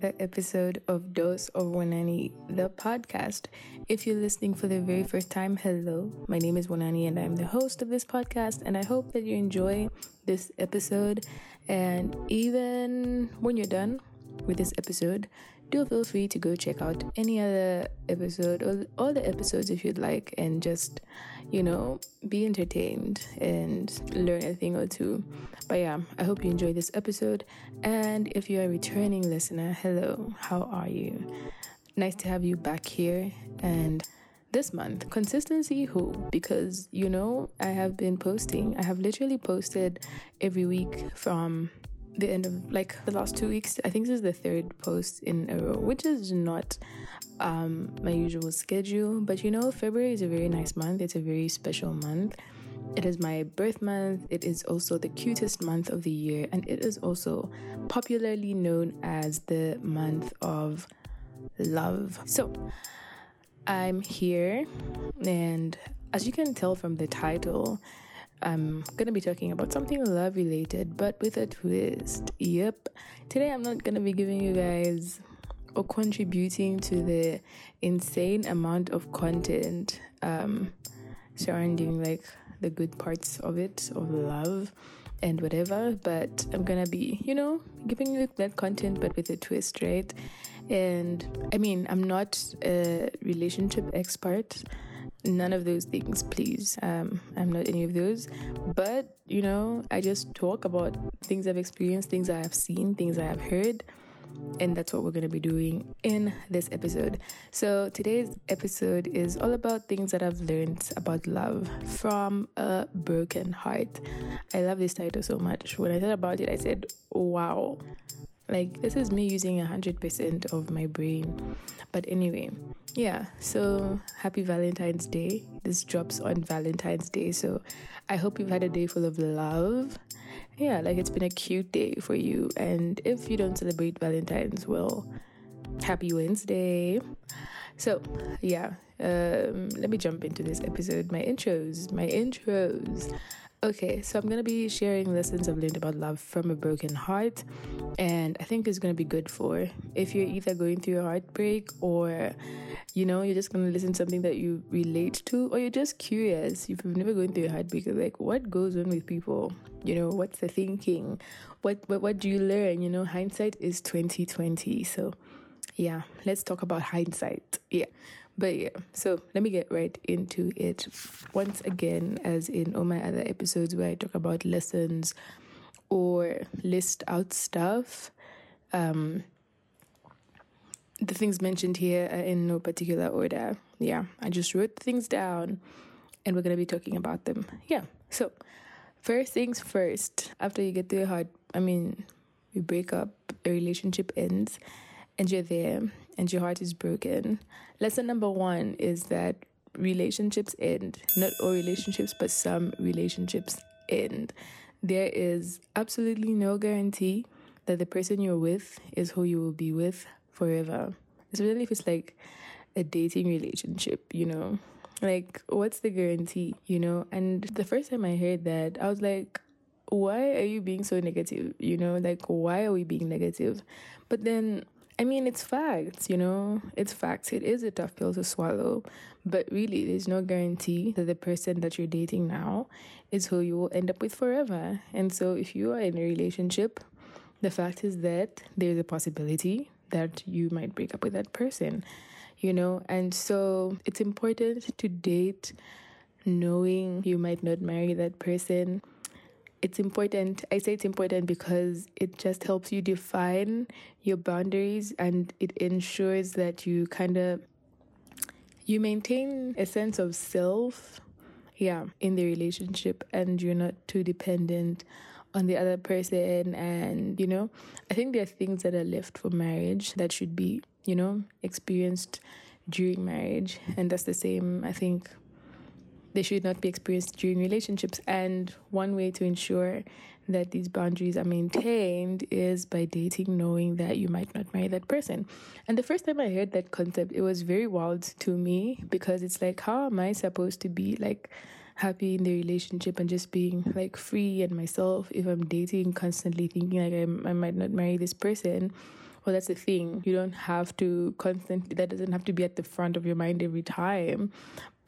another episode of Dose of Wonani, the podcast. If you're listening for the very first time, hello. My name is Wonani and I'm the host of this podcast, and I hope that you enjoy this episode. And even when you're done with this episode, do feel free to go check out any other episode or all the episodes if you'd like and just, you know, be entertained and learn a thing or two. But yeah, I hope you enjoyed this episode. And if you're a returning listener, hello, how are you? Nice to have you back here. And this month, consistency who? Because, you know, I have been posting, I have literally posted every week from the end of like the last two weeks. I think this is the third post in a row, which is not um, my usual schedule. But you know, February is a very nice month. It's a very special month. It is my birth month. It is also the cutest month of the year, and it is also popularly known as the month of love. So, I'm here, and as you can tell from the title, I'm gonna be talking about something love related, but with a twist. Yep. Today I'm not gonna be giving you guys or contributing to the insane amount of content um, surrounding like the good parts of it, of love and whatever. But I'm gonna be, you know, giving you that content, but with a twist, right? And I mean, I'm not a relationship expert none of those things please um, i'm not any of those but you know i just talk about things i've experienced things i have seen things i have heard and that's what we're going to be doing in this episode. So, today's episode is all about things that I've learned about love from a broken heart. I love this title so much. When I thought about it, I said, wow, like, this is me using 100% of my brain. But anyway, yeah, so happy Valentine's Day. This drops on Valentine's Day. So I hope you've had a day full of love. Yeah, like it's been a cute day for you. And if you don't celebrate Valentine's, well, happy Wednesday. So, yeah, um, let me jump into this episode. My intros, my intros. Okay, so I'm gonna be sharing lessons I've learned about love from a broken heart, and I think it's gonna be good for if you're either going through a heartbreak or you know you're just gonna listen to something that you relate to, or you're just curious. If you've never gone through a heartbreak, like what goes on with people, you know, what's the thinking, what what what do you learn? You know, hindsight is twenty twenty, so yeah, let's talk about hindsight. Yeah. But yeah, so let me get right into it. Once again, as in all my other episodes where I talk about lessons or list out stuff, um, the things mentioned here are in no particular order. Yeah, I just wrote things down and we're going to be talking about them. Yeah, so first things first, after you get through a hard, I mean, you break up, a relationship ends, and you're there and your heart is broken. Lesson number one is that relationships end. Not all relationships, but some relationships end. There is absolutely no guarantee that the person you're with is who you will be with forever. Especially if it's like a dating relationship, you know? Like, what's the guarantee, you know? And the first time I heard that, I was like, why are you being so negative? You know, like, why are we being negative? But then I mean, it's facts, you know, it's facts. It is a tough pill to swallow, but really, there's no guarantee that the person that you're dating now is who you will end up with forever. And so, if you are in a relationship, the fact is that there's a possibility that you might break up with that person, you know, and so it's important to date knowing you might not marry that person it's important. I say it's important because it just helps you define your boundaries and it ensures that you kind of you maintain a sense of self yeah in the relationship and you're not too dependent on the other person and you know i think there are things that are left for marriage that should be you know experienced during marriage and that's the same i think they should not be experienced during relationships. And one way to ensure that these boundaries are maintained is by dating, knowing that you might not marry that person. And the first time I heard that concept, it was very wild to me because it's like, how am I supposed to be like, happy in the relationship and just being like free and myself if i'm dating constantly thinking like I'm, i might not marry this person well that's the thing you don't have to constantly that doesn't have to be at the front of your mind every time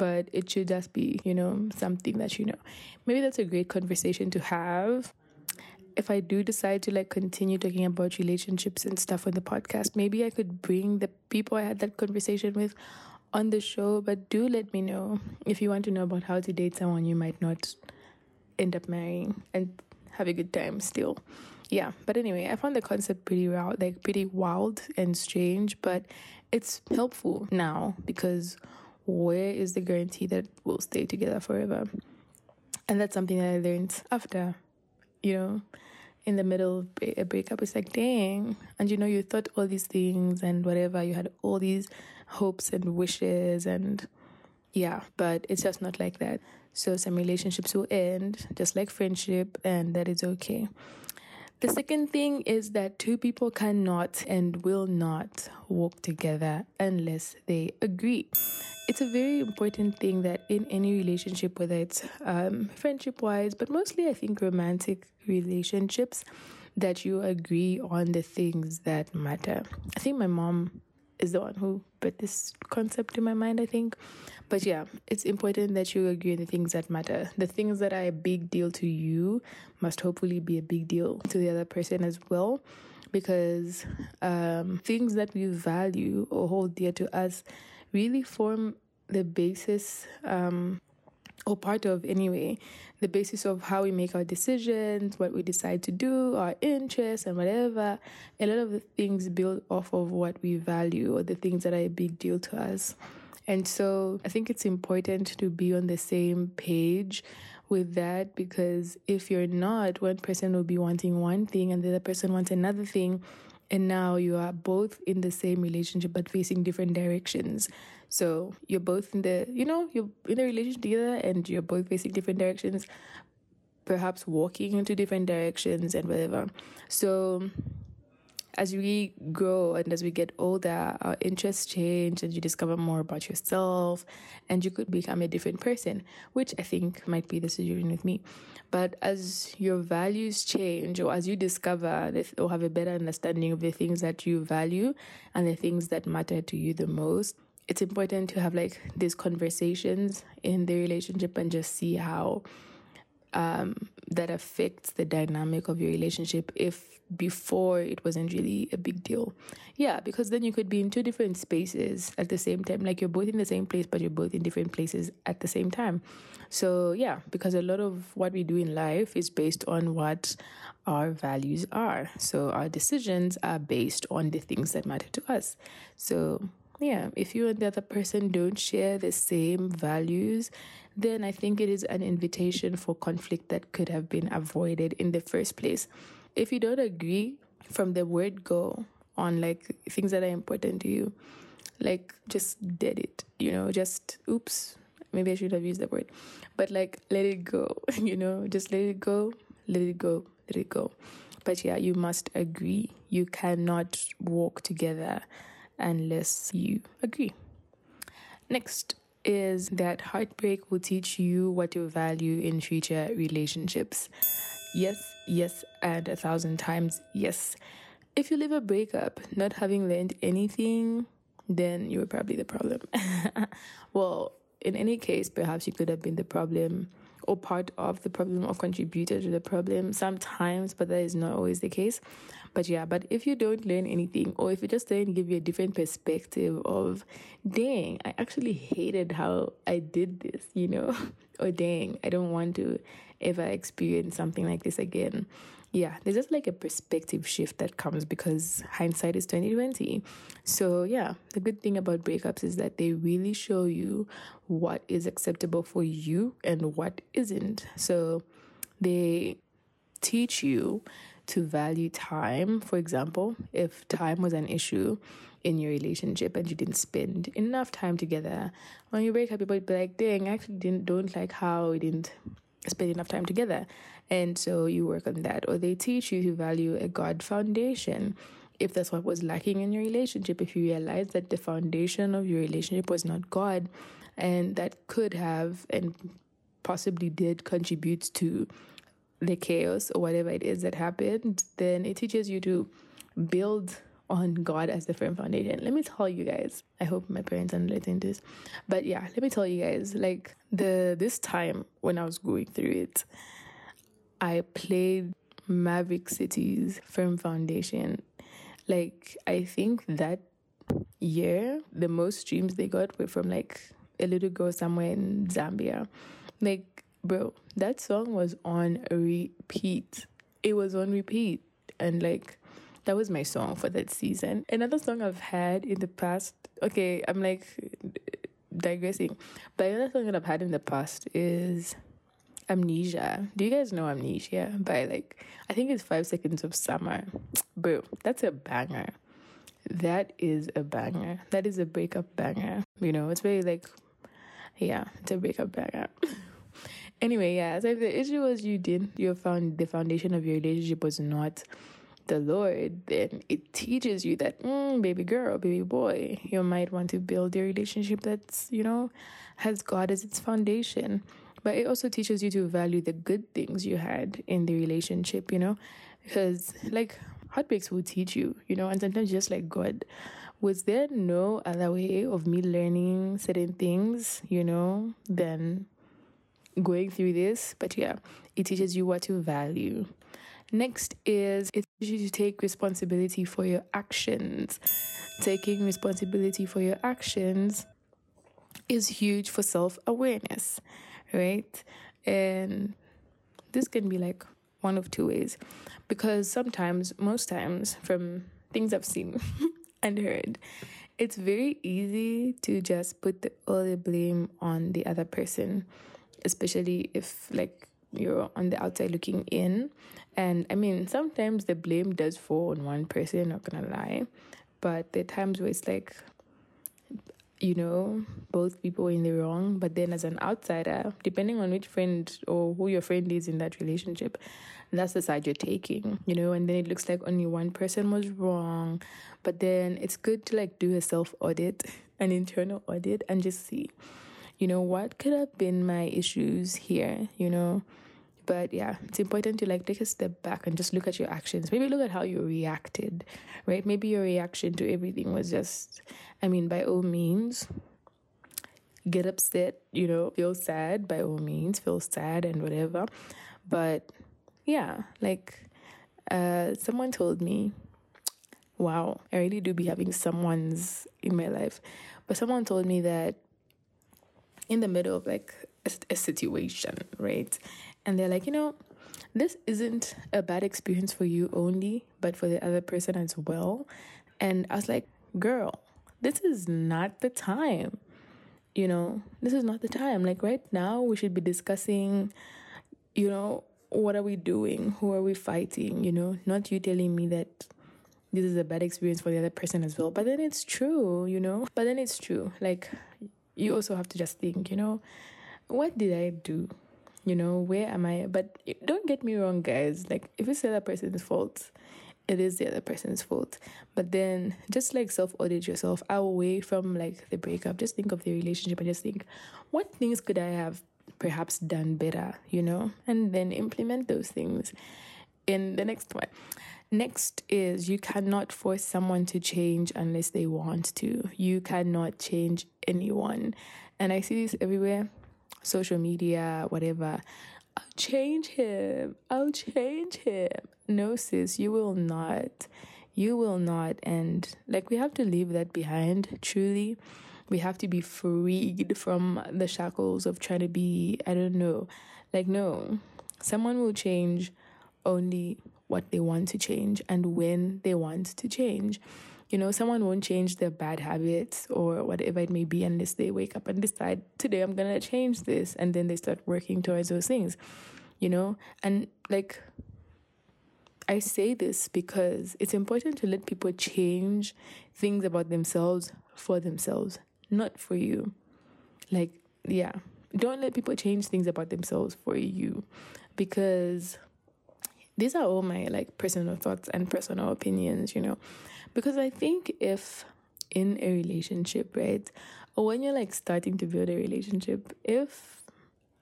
but it should just be you know something that you know. Maybe that's a great conversation to have. If I do decide to like continue talking about relationships and stuff on the podcast, maybe I could bring the people I had that conversation with on the show. But do let me know. If you want to know about how to date someone you might not end up marrying and have a good time still. Yeah but anyway i found the concept pretty wild like pretty wild and strange but it's helpful now because where is the guarantee that we'll stay together forever? And that's something that i learned after you know in the middle of a breakup. It's like dang. And you know you thought all these things and whatever. You had all these hopes and wishes and yeah but it's just not like that. So some relationships will end just like friendship and that is okay the second thing is that two people cannot and will not walk together unless they agree. It's a very important thing that in any relationship, whether it's um, friendship wise, but mostly I think romantic relationships, that you agree on the things that matter. I think my mom is the one who put this concept in my mind, I think. But yeah, it's important that you agree on the things that matter. The things that are a big deal to you must hopefully be a big deal to the other person as well. Because um, things that we value or hold dear to us really form the basis um, or part of anyway the basis of how we make our decisions what we decide to do our interests and whatever a lot of the things build off of what we value or the things that are a big deal to us and so I think it's important to be on the same page with that because if you're not, one person will be wanting one thing and the other person wants another thing. And now you are both in the same relationship but facing different directions. So you're both in the, you know, you're in a relationship together and you're both facing different directions, perhaps walking into different directions and whatever. So as we grow and as we get older, our interests change and you discover more about yourself and you could become a different person, which I think might be the situation with me. But as your values change or as you discover or have a better understanding of the things that you value and the things that matter to you the most, it's important to have like these conversations in the relationship and just see how um, that affects the dynamic of your relationship if before it wasn't really a big deal. Yeah, because then you could be in two different spaces at the same time. Like you're both in the same place, but you're both in different places at the same time. So, yeah, because a lot of what we do in life is based on what our values are. So, our decisions are based on the things that matter to us. So, yeah, if you and the other person don't share the same values, then I think it is an invitation for conflict that could have been avoided in the first place. If you don't agree from the word go on like things that are important to you, like just dead it, you know, just oops, maybe I should have used that word, but like let it go, you know, just let it go, let it go, let it go. But yeah, you must agree. You cannot walk together unless you agree. Next is that heartbreak will teach you what to value in future relationships. Yes, yes, and a thousand times yes. If you live a breakup not having learned anything, then you were probably the problem. well, in any case, perhaps you could have been the problem or part of the problem or contributed to the problem sometimes, but that is not always the case. But yeah, but if you don't learn anything, or if it just doesn't give you a different perspective of, dang, I actually hated how I did this, you know, or dang, I don't want to ever experience something like this again. Yeah, there's just like a perspective shift that comes because hindsight is 2020. So yeah, the good thing about breakups is that they really show you what is acceptable for you and what isn't. So they teach you to value time. For example, if time was an issue in your relationship and you didn't spend enough time together, when you break up, people be like, dang, I actually didn't don't like how we didn't spend enough time together. And so you work on that. Or they teach you to value a God foundation. If that's what was lacking in your relationship, if you realize that the foundation of your relationship was not God and that could have and possibly did contribute to the chaos or whatever it is that happened, then it teaches you to build on God as the firm foundation. Let me tell you guys. I hope my parents are listening to this, but yeah, let me tell you guys. Like the this time when I was going through it, I played Maverick City's firm foundation. Like I think that year, the most streams they got were from like a little girl somewhere in Zambia. Like, bro, that song was on repeat. It was on repeat. And like, that was my song for that season. Another song I've had in the past, okay, I'm like digressing, but another song that I've had in the past is Amnesia. Do you guys know Amnesia? By like, I think it's Five Seconds of Summer. Bro, that's a banger. That is a banger. That is a breakup banger. You know, it's very like, yeah, it's a breakup banger. anyway, yeah. So if the issue was you didn't, you found the foundation of your relationship was not the Lord, then it teaches you that, mm, baby girl, baby boy, you might want to build a relationship that's, you know, has God as its foundation. But it also teaches you to value the good things you had in the relationship, you know, because like heartbreaks will teach you, you know, and sometimes just like God, was there no other way of me learning certain things, you know, than going through this? But yeah, it teaches you what to value. Next is it teaches you to take responsibility for your actions. Taking responsibility for your actions is huge for self awareness, right? And this can be like one of two ways because sometimes, most times, from things I've seen and heard, it's very easy to just put the, all the blame on the other person, especially if like you're on the outside looking in. And I mean, sometimes the blame does fall on one person, not gonna lie. But there are times where it's like, you know, both people in the wrong. But then as an outsider, depending on which friend or who your friend is in that relationship, that's the side you're taking, you know, and then it looks like only one person was wrong. But then it's good to like do a self audit, an internal audit, and just see, you know, what could have been my issues here, you know but yeah it's important to like take a step back and just look at your actions. Maybe look at how you reacted right? Maybe your reaction to everything was just i mean by all means get upset you know feel sad by all means feel sad and whatever. But yeah like uh someone told me wow i really do be having someone's in my life. But someone told me that in the middle of like a, a situation right and they're like, you know, this isn't a bad experience for you only, but for the other person as well. And I was like, girl, this is not the time. You know, this is not the time. Like right now, we should be discussing, you know, what are we doing? Who are we fighting? You know, not you telling me that this is a bad experience for the other person as well. But then it's true, you know? But then it's true. Like, you also have to just think, you know, what did I do? You know where am i? But don't get me wrong guys. Like if it's the other person's fault it is the other person's fault. But then just like self audit yourself away from like the breakup. Just think of the relationship and just think what things could i have perhaps done better you know? And then implement those things in the next one. Next is you cannot force someone to change unless they want to. You cannot change anyone. And i see this everywhere social media, whatever. I'll change him. I'll change him. No, sis, you will not. You will not. And like, we have to leave that behind, truly. We have to be freed from the shackles of trying to be, I don't know. Like, no, someone will change only what they want to change and when they want to change. You know, someone won't change their bad habits or whatever it may be unless they wake up and decide, today I'm going to change this. And then they start working towards those things, you know? And like, I say this because it's important to let people change things about themselves for themselves, not for you. Like, yeah, don't let people change things about themselves for you because these are all my like personal thoughts and personal opinions, you know. Because I think if in a relationship, right, or when you're like starting to build a relationship, if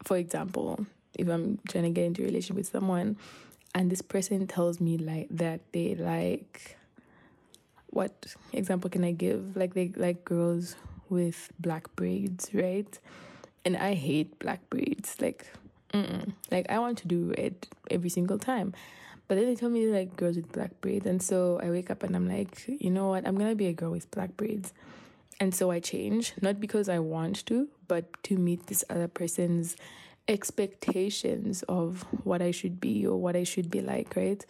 for example, if I'm trying to get into a relationship with someone and this person tells me like that they like what example can I give? Like they like girls with black braids, right? And I hate black braids. Like, mm-mm. like I want to do it every single time. But then they tell me like girls with black braids, and so I wake up and I'm like, you know what? I'm gonna be a girl with black braids, and so I change not because I want to, but to meet this other person's expectations of what I should be or what I should be like, right?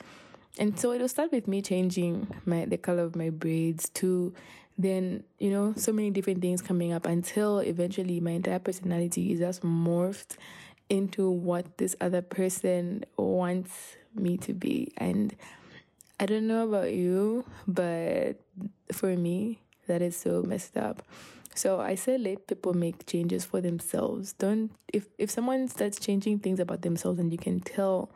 And so it'll start with me changing my the color of my braids to then, you know, so many different things coming up until eventually my entire personality is just morphed into what this other person wants me to be. And I don't know about you, but for me, that is so messed up. So I say let people make changes for themselves. Don't if if someone starts changing things about themselves and you can tell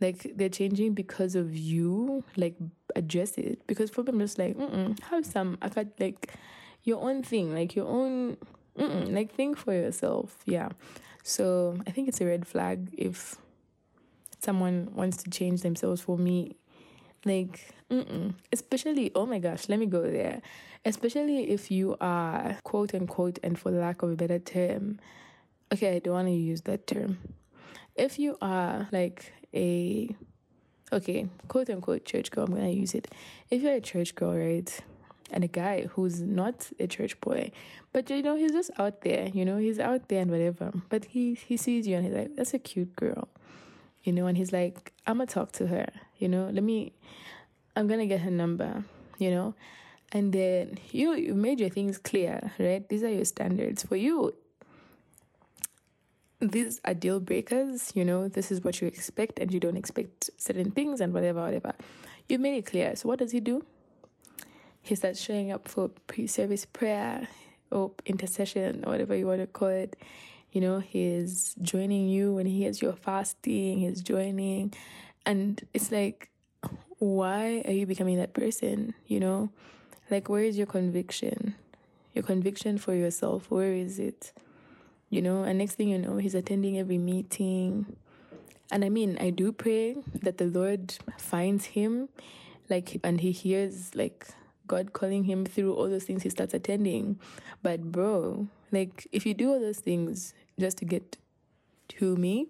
like they're changing because of you, like address it. Because for them just like have some I got like your own thing, like your own like think for yourself. Yeah. So I think it's a red flag if someone wants to change themselves for me. Like, mm-mm. especially, oh my gosh, let me go there especially if you are quote unquote and for lack of a better term okay i don't want to use that term if you are like a okay quote unquote church girl i'm gonna use it if you're a church girl right and a guy who's not a church boy. But you know he's just out there you know he's out there and whatever. But he he sees you and he's like that's a cute girl you know and he's like i'm gonna talk to her you know let me i'm gonna get her number you know. And then you you made your things clear right? These are your standards. For you these are deal breakers you know this is what you expect and you don't expect certain things and whatever whatever. You made it clear. So what does he do he starts showing up for pre-service prayer or intercession or whatever you want to call it you know he's joining you when he hears you're fasting he's joining and it's like why are you becoming that person you know like, where is your conviction? Your conviction for yourself, where is it? You know, and next thing you know, he's attending every meeting. And I mean, I do pray that the Lord finds him, like, and he hears, like, God calling him through all those things he starts attending. But, bro, like, if you do all those things just to get to me,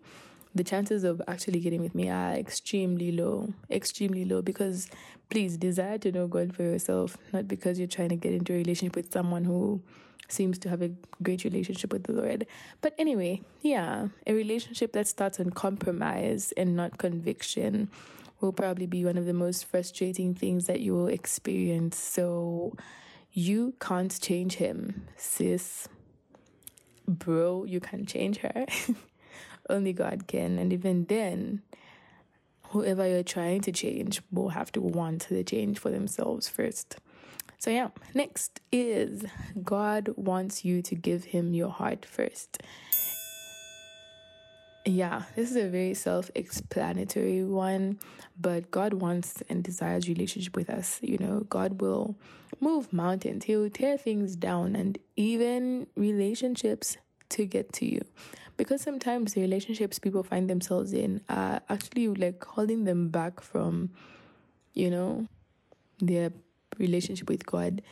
the chances of actually getting with me are extremely low, extremely low. Because please desire to know God for yourself, not because you're trying to get into a relationship with someone who seems to have a great relationship with the Lord. But anyway, yeah, a relationship that starts on compromise and not conviction will probably be one of the most frustrating things that you will experience. So you can't change him, sis. Bro, you can't change her. Only God can. And even then, whoever you're trying to change will have to want the change for themselves first. So, yeah, next is God wants you to give Him your heart first. Yeah, this is a very self explanatory one, but God wants and desires relationship with us. You know, God will move mountains, He will tear things down, and even relationships to get to you. Because sometimes the relationships people find themselves in are actually like holding them back from you know their relationship with god.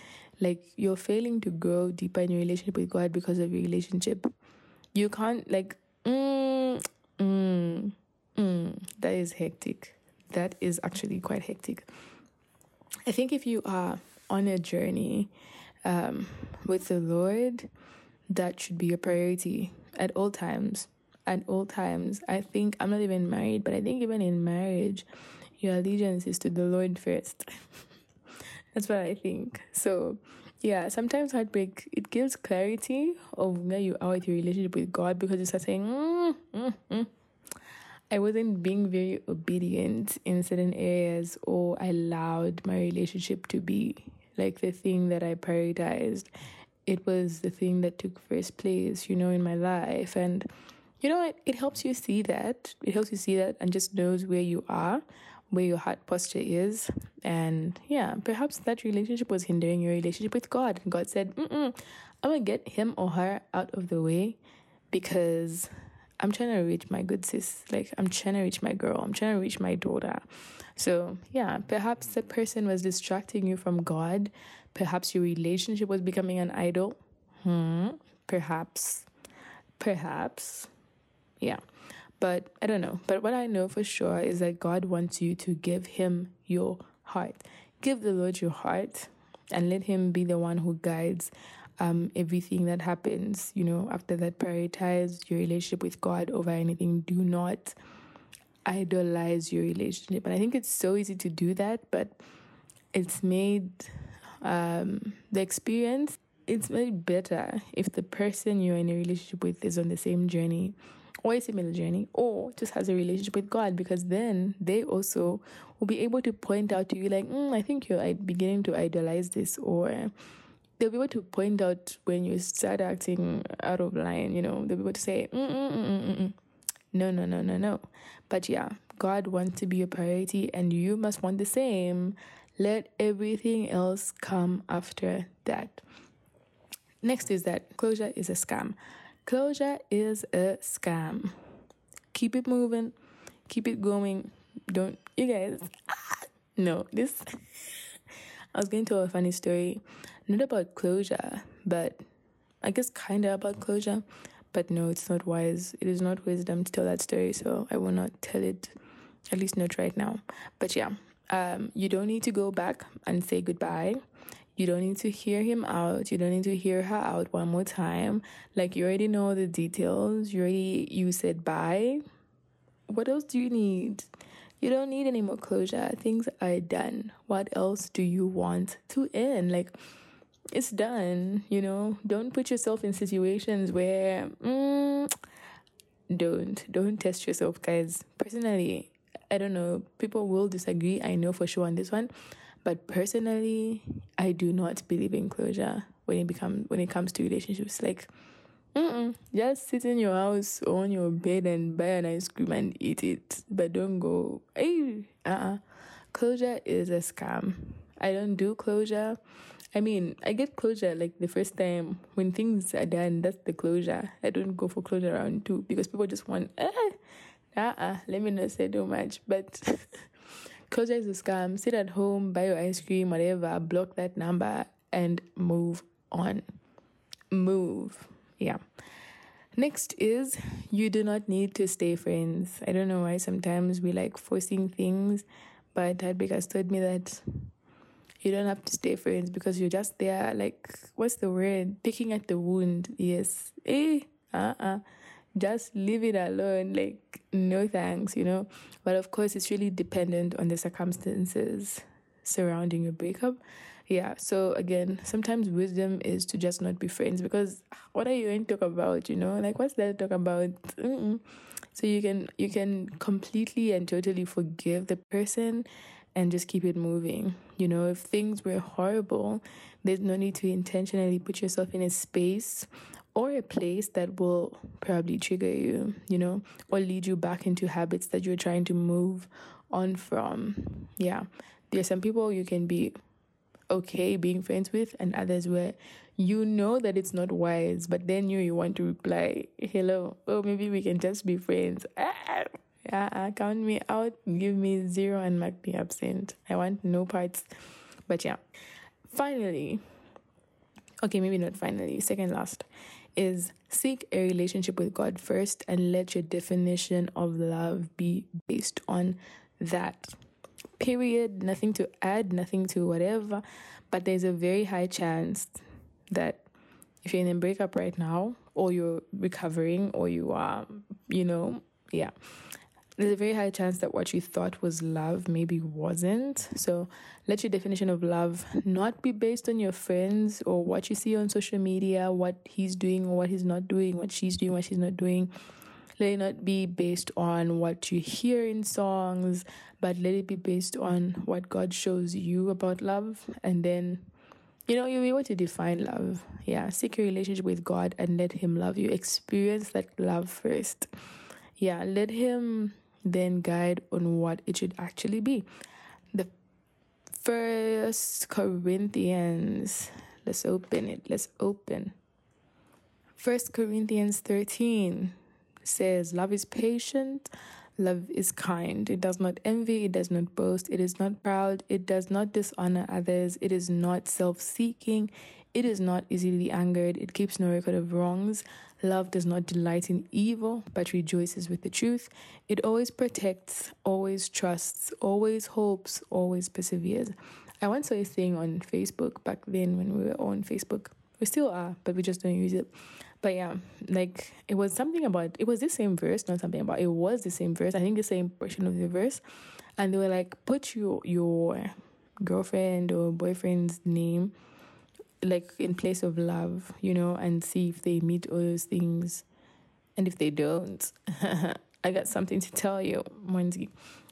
Like you're failing to grow deeper in your relationship with god because of your relationship. You can't like mm, mm, mm, that is hectic that is actually quite hectic i think if you are on a journey um, with the lord that should be a priority at all times. At all times. I think I'm not even married, but I think even in marriage, your allegiance is to the Lord first. That's what I think. So, yeah, sometimes heartbreak it gives clarity of where you are with your relationship with God because you start saying, mm, mm, mm. I wasn't being very obedient in certain areas, or I allowed my relationship to be like the thing that I prioritized it was the thing that took first place, you know, in my life. And, you know, it, it helps you see that. It helps you see that and just knows where you are, where your heart posture is. And yeah, perhaps that relationship was hindering your relationship with God. And God said, Mm-mm, I'm going to get him or her out of the way because I'm trying to reach my good sis. Like, I'm trying to reach my girl. I'm trying to reach my daughter. So, yeah, perhaps the person was distracting you from God. Perhaps your relationship was becoming an idol. Hmm. Perhaps. Perhaps. Yeah. But I don't know. But what I know for sure is that God wants you to give Him your heart. Give the Lord your heart and let Him be the one who guides um, everything that happens. You know, after that, prioritize your relationship with God over anything. Do not idolize your relationship. And I think it's so easy to do that, but it's made um, the experience it's made better if the person you're in a relationship with is on the same journey or a similar journey or just has a relationship with God because then they also will be able to point out to you like mm, I think you're beginning to idolize this or they'll be able to point out when you start acting out of line you know they'll be able to say mm, mm, mm, no no no no no. But yeah God wants to be a priority and you must want the same. Let everything else come after that. Next is that closure is a scam Closure is a scam. Keep it moving, keep it going. Don't, you guys, no, this. I was going to tell a funny story, not about closure, but I guess kind of about closure. But no, it's not wise. It is not wisdom to tell that story, so I will not tell it, at least not right now. But yeah, um, you don't need to go back and say goodbye. You don't need to hear him out. You don't need to hear her out one more time. Like you already know the details. You already you said bye. What else do you need? You don't need any more closure. Things are done. What else do you want to end? Like it's done, you know? Don't put yourself in situations where mm, don't don't test yourself, guys. Personally, I don't know. People will disagree. I know for sure on this one but personally, I do not believe in closure when it become when it comes to relationships. Like, mm just sit in your house on your bed and buy an ice cream and eat it, but don't go. Hey, uh, uh-uh. closure is a scam. I don't do closure. I mean, I get closure like the first time when things are done. That's the closure. I don't go for closure around two because people just want. Eh, uh, uh let me not say too much, but. Closure is a scam. Sit at home, buy your ice cream, whatever, block that number and move on. Move. Yeah. Next is you do not need to stay friends. I don't know why sometimes we like forcing things, but Hadbik has told me that you don't have to stay friends because you're just there, like, what's the word? Picking at the wound. Yes. Eh, uh uh just leave it alone. Like, no thanks, you know. But of course, it's really dependent on the circumstances surrounding your breakup. Yeah, so again, sometimes wisdom is to just not be friends because what are you going to talk about, you know? Like, what's there to talk about? Mm-mm. So you can you can completely and totally forgive the person and just keep it moving. You know, if things were horrible, there's no need to intentionally put yourself in a space or a place that will probably trigger you, you know, or lead you back into habits that you're trying to move on from. Yeah. There's some people you can be okay being friends with, and others where you know that it's not wise, but then you you want to reply, "Hello, oh maybe we can just be friends." Ah, yeah, count me out, give me zero, and mark me absent. I want no parts. But yeah, finally, okay, maybe not finally, second last is seek a relationship with God first and let your definition of love be based on that. Period. Nothing to add, nothing to whatever. But there's a very high chance that if you're in a breakup right now, or you're recovering, or you are, you know, yeah, there's a very high chance that what you thought was love maybe wasn't. So let your definition of love not be based on your friends or what you see on social media, what he's doing or what he's not doing, what she's doing, what she's not doing. Let it not be based on what you hear in songs, but let it be based on what God shows you about love. And then, you know, you'll be able to define love. Yeah, seek a relationship with God and let Him love you. Experience that love first. Yeah, let Him then guide on what it should actually be. The First Corinthians, let's open it. Let's open. First Corinthians 13. says love is patient, love is kind. It does not envy, it does not boast, it is not proud, it does not dishonor others, it is not self seeking, it is not easily angered, it keeps no record of wrongs. Love does not delight in evil, but rejoices with the truth. It always protects, always trusts, always hopes, always perseveres. I once saw a thing on Facebook back then when we were on Facebook. We still are, but we just don't use it. But yeah, like it was something about it was the same verse, not something about it was the same verse. I think the same portion of the verse. And they were like, put your your girlfriend or boyfriend's name like in place of love, you know, and see if they meet all those things. And if they don't, I got something to tell you, Monzi.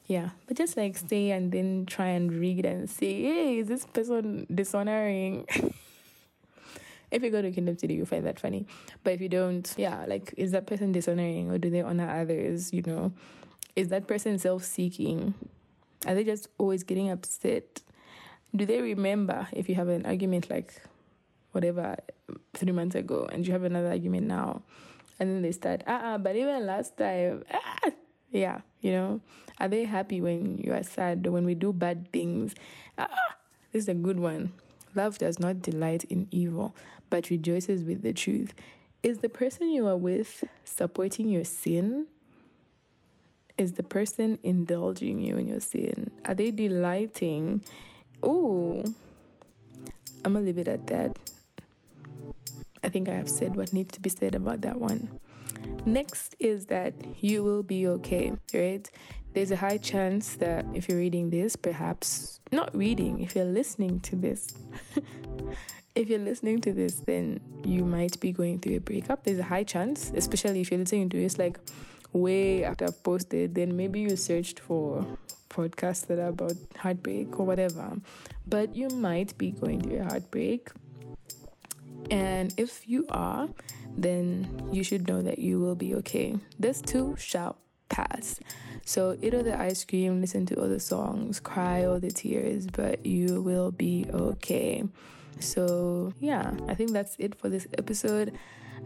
Yeah, but just like stay and then try and read and say, hey, is this person dishonoring? if you go to Kingdom City, you'll find that funny. But if you don't, yeah, like, is that person dishonoring or do they honor others? You know, is that person self seeking? Are they just always getting upset? Do they remember if you have an argument like whatever three months ago and you have another argument now and then they start ah uh-uh, but even last time ah! yeah you know are they happy when you are sad when we do bad things ah this is a good one love does not delight in evil but rejoices with the truth. Is the person you are with supporting your sin? Is the person indulging you in your sin? Are they delighting? Oh i'm gonna leave it at that. I think I have said what needs to be said about that one. Next is that you will be okay, right? There's a high chance that if you're reading this, perhaps not reading, if you're listening to this, if you're listening to this, then you might be going through a breakup. There's a high chance, especially if you're listening to this like way after I've posted, then maybe you searched for podcasts that are about heartbreak or whatever. But you might be going through a heartbreak and if you are, then you should know that you will be okay. This too shall pass. So eat all the ice cream, listen to all the songs, cry all the tears, but you will be okay. So yeah, I think that's it for this episode.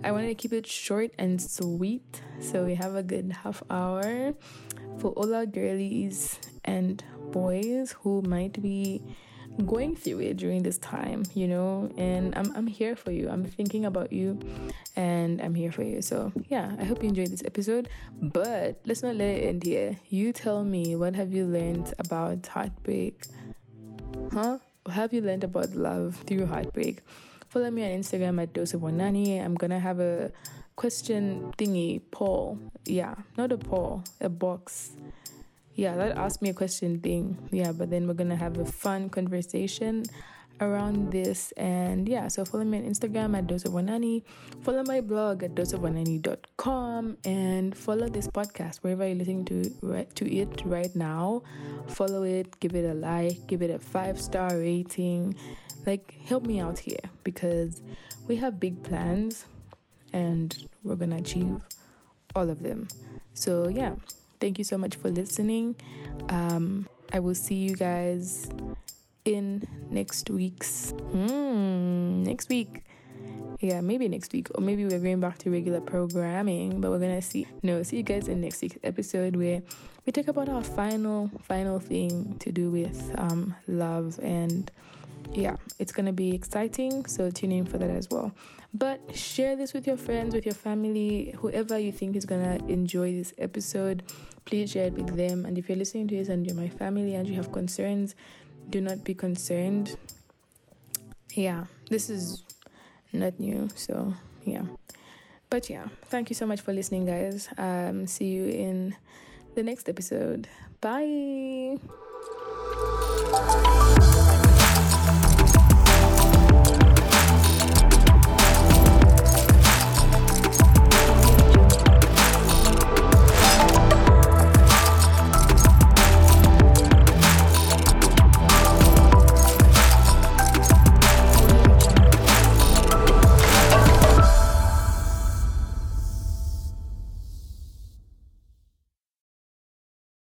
I wanted to keep it short and sweet, so we have a good half hour for all our girlies and boys who might be going through it during this time, you know, and I'm, I'm here for you. I'm thinking about you and I'm here for you. So, yeah, I hope you enjoyed this episode. But let's not let it end here. You tell me, what have you learned about heartbreak? Huh? What have you learned about love through heartbreak? Follow me on Instagram at Dose of Wonani. I'm gonna have a question thingy poll. Yeah, not a poll, a box yeah, that asked me a question thing. Yeah, but then we're gonna have a fun conversation around this. And yeah so follow me on instagram at wonani follow my blog at doseofwonani.com and follow this podcast wherever you're listening to to it right now. Follow it give it a like give it a five star rating. Like help me out here because we have big plans and we're gonna achieve all of them. So yeah Thank you so much for listening. Um, I will see you guys in next week's hmm, next week. Yeah, maybe next week, or maybe we're going back to regular programming, but we're gonna see. No, see you guys in next week's episode where we talk about our final, final thing to do with um, love and yeah, it's gonna be exciting. So tune in for that as well. But share this with your friends, with your family, whoever you think is gonna enjoy this episode please share it with them. And if you're listening to this and you're my family and you have concerns, do not be concerned. Yeah, this is not new, so yeah. But yeah, thank you so much for listening, guys. Um, see you in the next episode. Bye.